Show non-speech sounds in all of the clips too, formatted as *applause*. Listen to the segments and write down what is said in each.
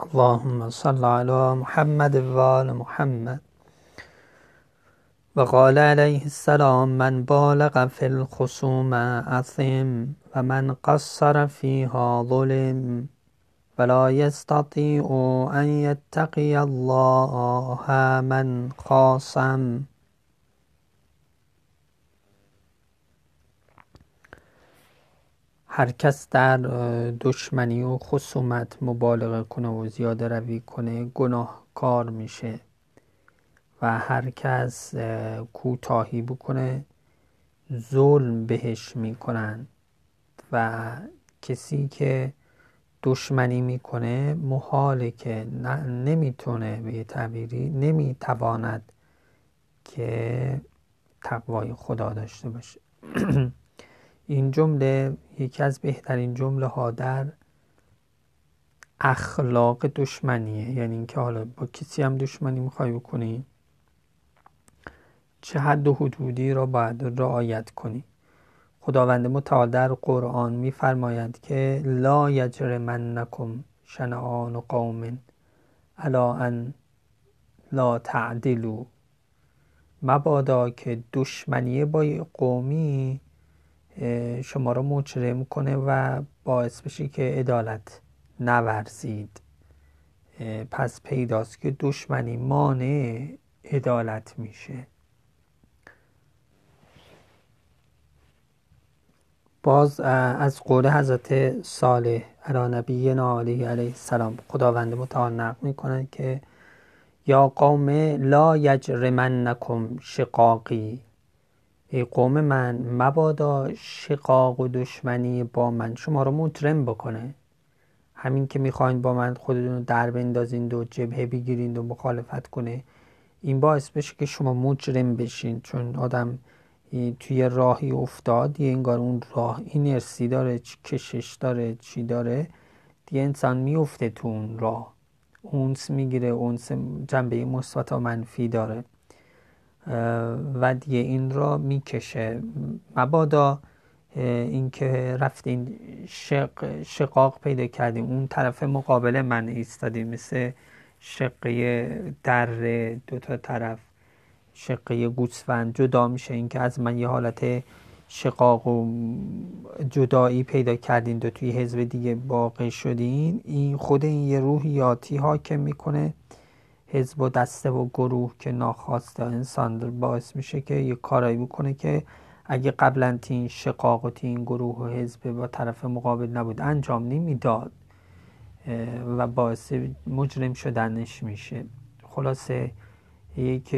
اللهم صل على محمد وآل محمد وقال عليه السلام من بالغ في الخصوم أثم ومن قصر فيها ظلم ولا يستطيع أن يتقي الله من خاصم هر کس در دشمنی و خصومت مبالغه کنه و زیاده روی کنه گناهکار میشه. و هر کس کوتاهی بکنه ظلم بهش می‌کنن. و کسی که دشمنی می‌کنه محاله که نمی‌تونه به تعبیری نمی‌تواند که تقوای خدا داشته باشه. *clears throat* این جمله یکی از بهترین جمله ها در اخلاق دشمنیه. یعنی اینکه حالا با کسی هم دشمنی می‌خوای بکنی چه حد و حدودی را باید رعایت کنی. خداوند متعال در قرآن میفرماید که لا یجرمنکم شنعان قوم الا ان لا تعدلو مبادا که دشمنی با قومی شما را مجرم کنه و باعث بشه که عدالت نورزید. پس پیداست که دشمنی مانع عدالت میشه. باز از قول حضرت صالح علی نبی علیه السلام خداوند متعال نقل می‌کنه که یا قوم لا یجرمنکم شقاقی. ای قوم من مبادا شقاق و دشمنی با من. شما رو مجرم بکنه. همین که می‌خواین با من خودتون رو در بندازین و جبهه بگیرین و مخالفت کنه این باعث بشه که شما مجرم بشین. چون آدم توی راهی افتاد یه انگار اون راه این ارسی داره کشش داره چی داره دیگه انسان میفته تو اون راه. اونس می‌گیره اونس جنبه مثبت و منفی داره. و دیگه این را می‌کشه. مبادا اینکه رفتین شق شقاق پیدا کردیم اون طرف مقابل من ایستادیم مثل شقه در دو تا طرف شقه گوسفند. جدا میشه اینکه از من یه حالت شقاق و جدایی پیدا کردین دو توی حزب دیگه واقع شدین. این خود این یه روحیاتی حاکم می‌کنه. حزب و دسته و گروه که ناخواسته انسان باعث میشه که یه کارایی بکنه که اگه قبلا تین شقاق و تین گروه و حزب با طرف مقابل نبود انجام نمی‌داد و باعث مجرم شدنش میشه. خلاصه یک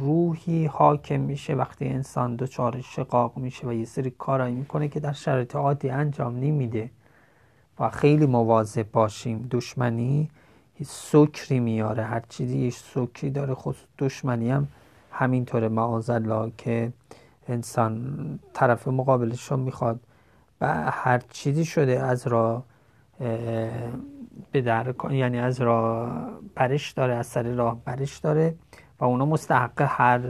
روحی حاکم میشه وقتی انسان دچار شقاق میشه و یه سری کارایی می‌کنه که در شرایط عادی انجام نمیده. و خیلی مواظب باشیم. دشمنی سکری میاره. هر چیزی یه سکری داره. خود دشمنی هم همینطوره. معاذالله که انسان طرف مقابلش رو می‌خواد و هر چیزی شده از را به در یعنی از راه برش داره از سر راه برش داره و اونا مستحق هر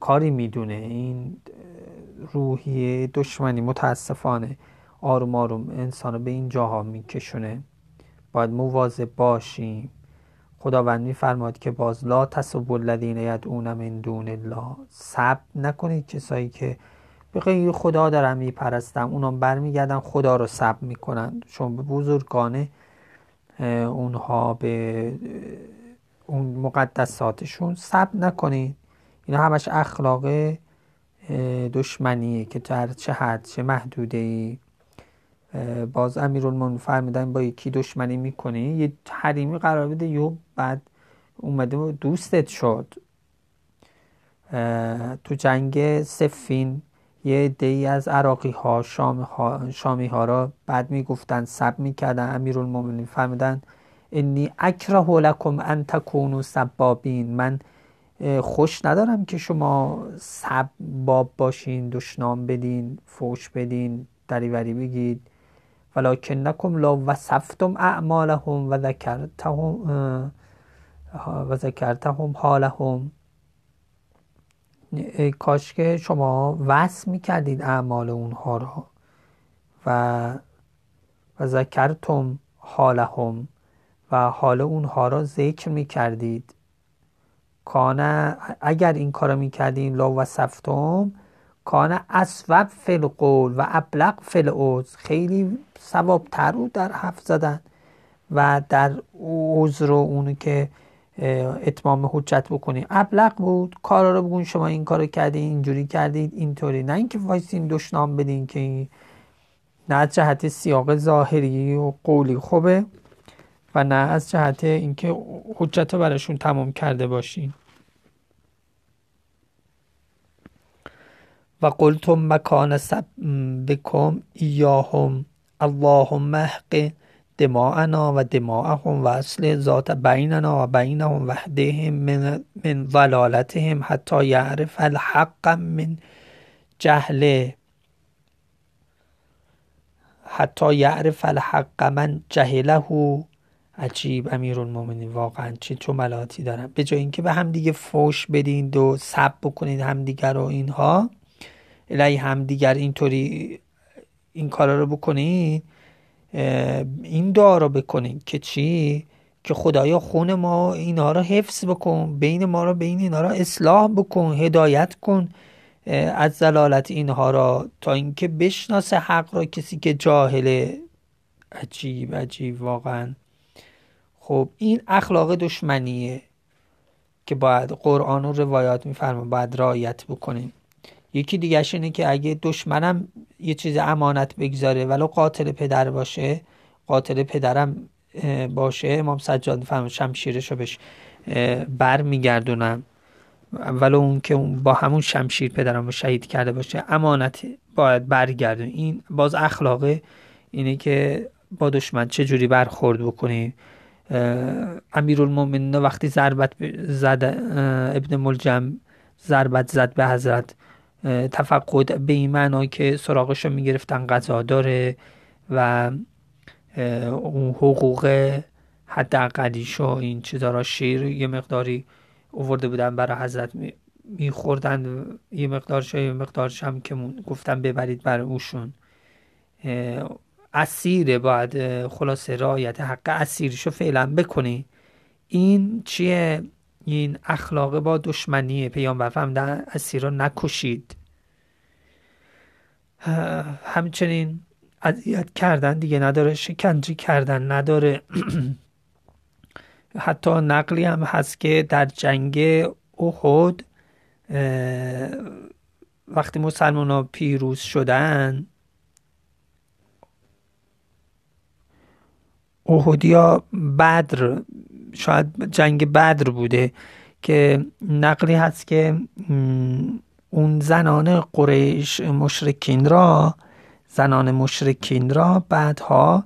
کاری می‌دونه. این روحی دشمنی متاسفانه آروم آروم انسان رو به این جاها میکشونه. باید مواظب باشیم. خداوند میفرماد که باز لا تسبوا الذین یدعون من دون الله. سب نکنید کسایی که به غیر خدا دارن میپرستن. اونا برمیگردن خدا رو سب می‌کنن. چون به بزرگانه اونها به اون مقدساتشون سب نکنید. اینا همش اخلاق دشمنیه که در چه حد چه محدوده ای باز امیرالمومنین فرمودن با یکی دشمنی می‌کنی یه حریمی قرار بده یو بعد اومده و دوستت شد. تو جنگ سفین یه دی از عراقی ها, شام ها شامی ها را بعد می‌گفتن سب می‌کردن. امیرالمومنین فرمودن انی اکره لکم ان تکونوا سبابین. من خوش ندارم که شما سباب باشین دشنام بدین فوش بدین دریوری بگید. ولکنکم لو وصفتم اعمالهم و ذکرتهم و ذکرتهم حالهم. کاش که شما وصف می‌کردید اعمال اونها را و و ذکرتم حالهم و حال اونها را ذکر می‌کردید. کانه اگر این کارو می‌کردیم لا و کان اصوب فی القول و ابلغ فی العذر خیلی صواب تر بود در حرف زدن و در عذر و اونو که اتمام حجت بکنیم ابلغ بود کارا رو بگین شما این کارو کردین اینجوری کردید اینطوری. نه اینکه وایسین دشنام بدین که نه از جهت سیاق ظاهری و قولی خوبه و نه از جهت اینکه حجت رو براشون تمام کرده باشین. و قلتم مکان سب بکم ایاهم. اللهم احق دماءنا و دماءهم و اصل ذات بیننا و بینهم وحدهم من, من ضلالتهم حتی یعرف الحق من جهله حتی یعرف الحق من جهله. عجیب المومنین واقعا چه تو ملاتی دارن به جای اینکه به همدیگه فوش بدین و سب بکنید همدیگر و اینها الهی همدیگر اینطوری این کارا رو بکنید این دعا رو بکنید که چی؟ که خدایا خون ما اینها رو حفظ بکن بین ما رو بین اینها رو اصلاح بکن هدایت کن از زلالت اینها را تا اینکه بشناسه حق را کسی که جاهله عجیب عجیب واقعا. خب این اخلاق دشمنیه که باید قرآن و روایات میفرما باید رعایت بکنیم یکی دیگهش اینه که اگه دشمنم یه چیز امانت بگذاره ولو قاتل پدر باشه قاتل پدرم باشه امام سجاد فهم شمشیرش رو بهش بر میگردونم ولو اون که با همون شمشیر پدرم رو شهید کرده باشه امانت باید برگردون این باز اخلاقه اینه که با دشمن چه جوری برخورد بکنی. امیرالمومنین وقتی ضربت زد ابن ملجم ضربت زد به حضرت تفقد به این معنا که سراغش رو می‌گرفتن قضا داره و اون حقوق حد اقلیش و این چیزا را شیر یه مقداری اوورده بودن برای حضرت میخوردن یه مقدارش یه مقدارش هم که گفتن ببرید برای اوشون. اسیر باید خلاصه رایت حق اسیرشو فعلا بکنی. این چیه؟ این اخلاق با دشمنیه پیامبر فرمودن اسیر رو نکشید. همچنین اذیت کردن دیگه نداره شکنجه کردن نداره. *clears throat* حتی نقلی هم هست که در جنگ احد وقتی مسلمان ها پیروز شدن احدیا بدر شاید جنگ بدر بوده که نقلی هست که اون زنان قریش مشرکین را زنان مشرکین را بعدها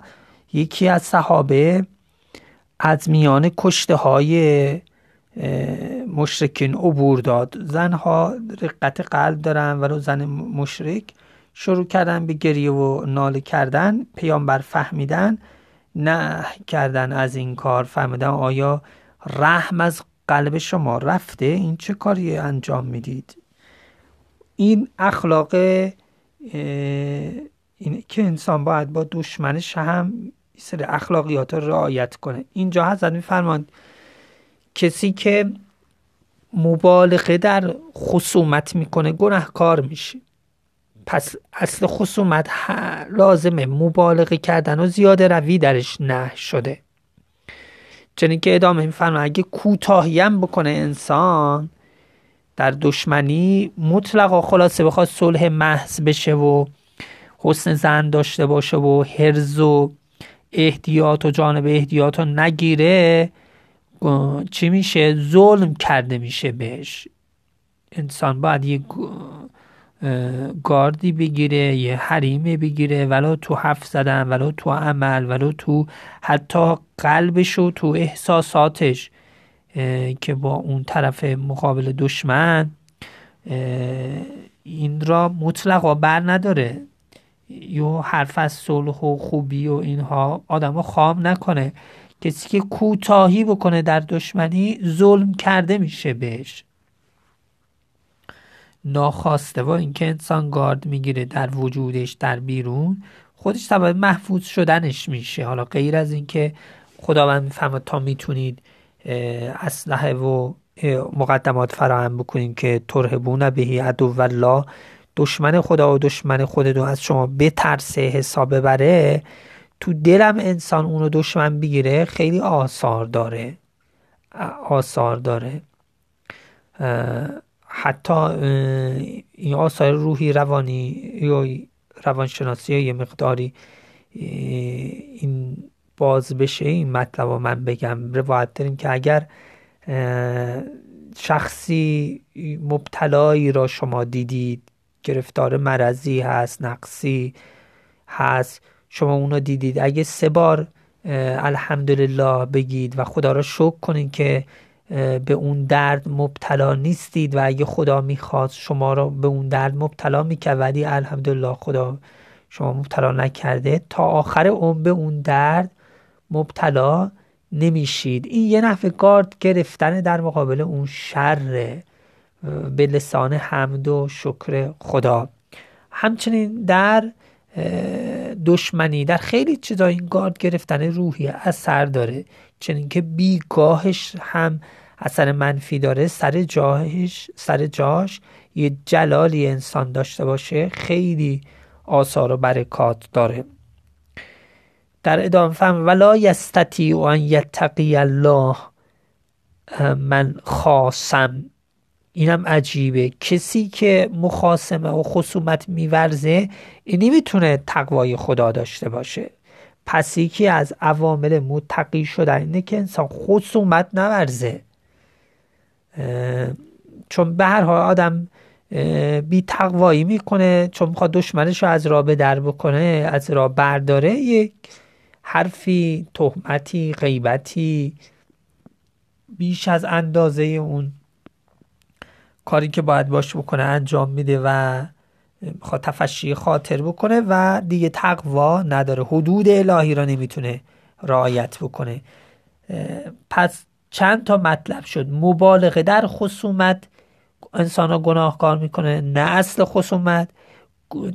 یکی از صحابه از میان کشته های مشرکین عبور داد. زنها رقت قلب دارن ولو زن مشرک شروع کردن به گریه و ناله کردن پیامبر فهمیدن نه کردن از این کار فهمیدن آیا رحم از قلب شما رفته؟ این چه کاری انجام می‌دید؟ این اخلاق اینه که انسان باید با دشمنش هم سر اخلاقیات رو رعایت کنه. اینجا حضرت میفرماند کسی که مبالغه در خصومت می‌کنه گناهکار میشه. پس اصل خصومت لازمه. مبالغه کردن و زیاده روی درش نه شده. چنین که ادامه میفرما اگه کوتاهیم بکنه انسان در دشمنی مطلقا خلاصه بخواد صلح محض بشه و حسن زن داشته باشه و هرز و احتیاط و جانب احتیاط رو نگیره چی میشه؟ ظلم کرده میشه بهش. انسان باید یه گاردی بگیره یه حریمه بگیره ولو تو حرف زدن ولو تو عمل ولو تو حتی قلبش و تو احساساتش که با اون طرف مقابل دشمن این را مطلقا بر نداره. یا حرف از صلح و خوبی و اینها آدم خام نکنه. کسی که کوتاهی بکنه در دشمنی ظلم کرده میشه بهش. ناخواسته و اینکه انسان گارد می‌گیره در وجودش در بیرون خودش سبب محفوظ شدنش میشه. حالا غیر از اینکه خداوند می‌فهمد تا می‌تونید اسلحه و مقدمات فراهم بکنید که ترهبون بهی عدو الله دشمن خدا و دشمن خودتون از شما بترسه حساب ببره تو دلم انسان اونو دشمن بگیره خیلی آثار داره. آثار داره. حتی این آثار روحی روانی یا روانشناسی یه مقداری این باز بشه این مطلب رو من بگم. روایت داریم که اگر شخصی مبتلایی را شما دیدید گرفتار مرضی هست نقصی هست شما اونو دیدید اگه سه بار الحمدلله بگید و خدا را شکر کنید که به اون درد مبتلا نیستید و اگه خدا می‌خواست شما را به اون درد مبتلا می‌کرد ولی الحمدلله خدا شما مبتلا نکرده تا آخر عمر به اون درد مبتلا نمیشید. این یه نحوه گارد گرفتن در مقابل اون شر به لسان حمد و شکر خدا. همچنین در دشمنی در خیلی چیزا این گارد گرفتن روحی اثر داره چنین که بیگاهش هم اثر منفی داره. سر جاهش سر جاش یه جلالی انسان داشته باشه خیلی آثار و برکات داره. در ادامه فهم ولا یستطیع ان یتقی الله من خاصم. اینم عجیبه. کسی که مخاسمه و خصومت میورزه نمی‌تونه تقوای خدا داشته باشه. پس یکی از عوامل متقی شدن اینه که انسان خصومت نورزه. چون به هر حال آدم بی تقوایی می‌کنه چون می‌خواد دشمنش رو از راه به در بکنه از راه برداره یک حرفی تهمتی غیبتی بیش از اندازه اون کاری که باید باش بکنه انجام میده و می‌خواد تفشی خاطر بکنه و دیگه تقوا نداره. حدود الهی را نمی‌تونه رعایت بکنه. پس چند تا مطلب شد. مبالغه در خصومت. انسان ها گناهکار می‌کنه. نه اصل خصومت.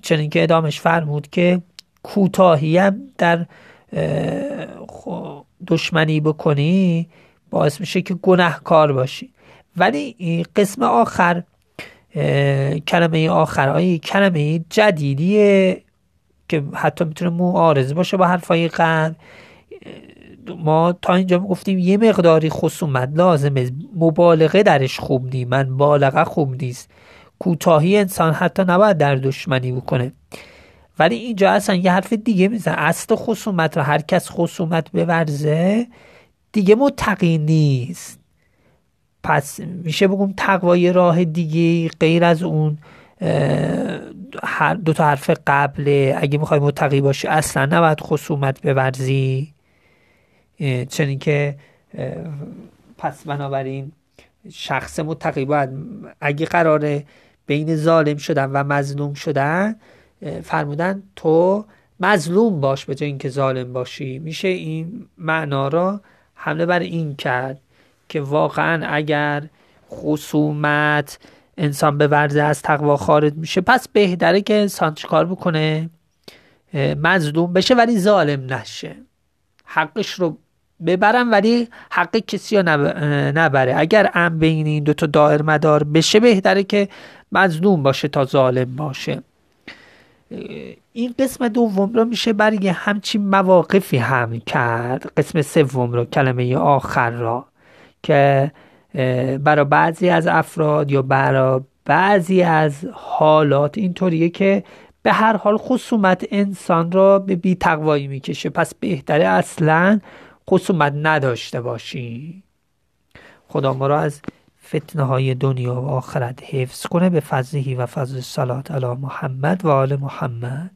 چنین که ادامش فرمود که کوتاهی هم در دشمنی بکنی باعث میشه که گناهکار باشی. ولی قسم آخر کلمه آخر های کلمه جدیدیه که حتی می‌تونه معارض باشه با حرفای قبل ما تا اینجا گفتیم یه مقداری خصومت لازمه. مبالغه درش خوب نیست من بالغه خوب نیست. کوتاهی انسان حتی نباید در دشمنی بکنه. ولی اینجا اصلا یه حرف دیگه میزن اصل خصومت رو هر کس خصومت بورزه دیگه متقی نیست. پس میشه بگم تقوای راه دیگه غیر از اون دو تا حرف قبل اگه می‌خوای متقی باشی اصلا نباید خصومت بورزی. چنین که پس بنابراین شخص متقی باید اگه قراره بین ظالم شدن و مظلوم شدن فرمودن تو مظلوم باش به جای اینکه ظالم باشی. میشه این معنا را حمله بر این کرد. که واقعا اگر خصومت انسان به ورزه از تقوا خارج میشه پس بهتره که انسان چیکار بکنه؟ مظلوم بشه ولی ظالم نشه. حقش رو ببرم ولی حق کسی رو نبره. اگر ام بین این دوتا دائر مدار بشه بهتره که مظلوم باشه تا ظالم باشه. این قسم دوم رو میشه برای همچین مواقفی هم کرد. قسم سوم رو کلمه آخر را. که برای بعضی از افراد یا برای بعضی از حالات اینطوریه که به هر حال خصومت انسان را به بی تقوایی می‌کشه. پس بهتره اصلا خصومت نداشته باشی. خدا ما را از فتنه های دنیا و آخرت حفظ کنه. به فضلهی و فضل صلات علی محمد و آل محمد.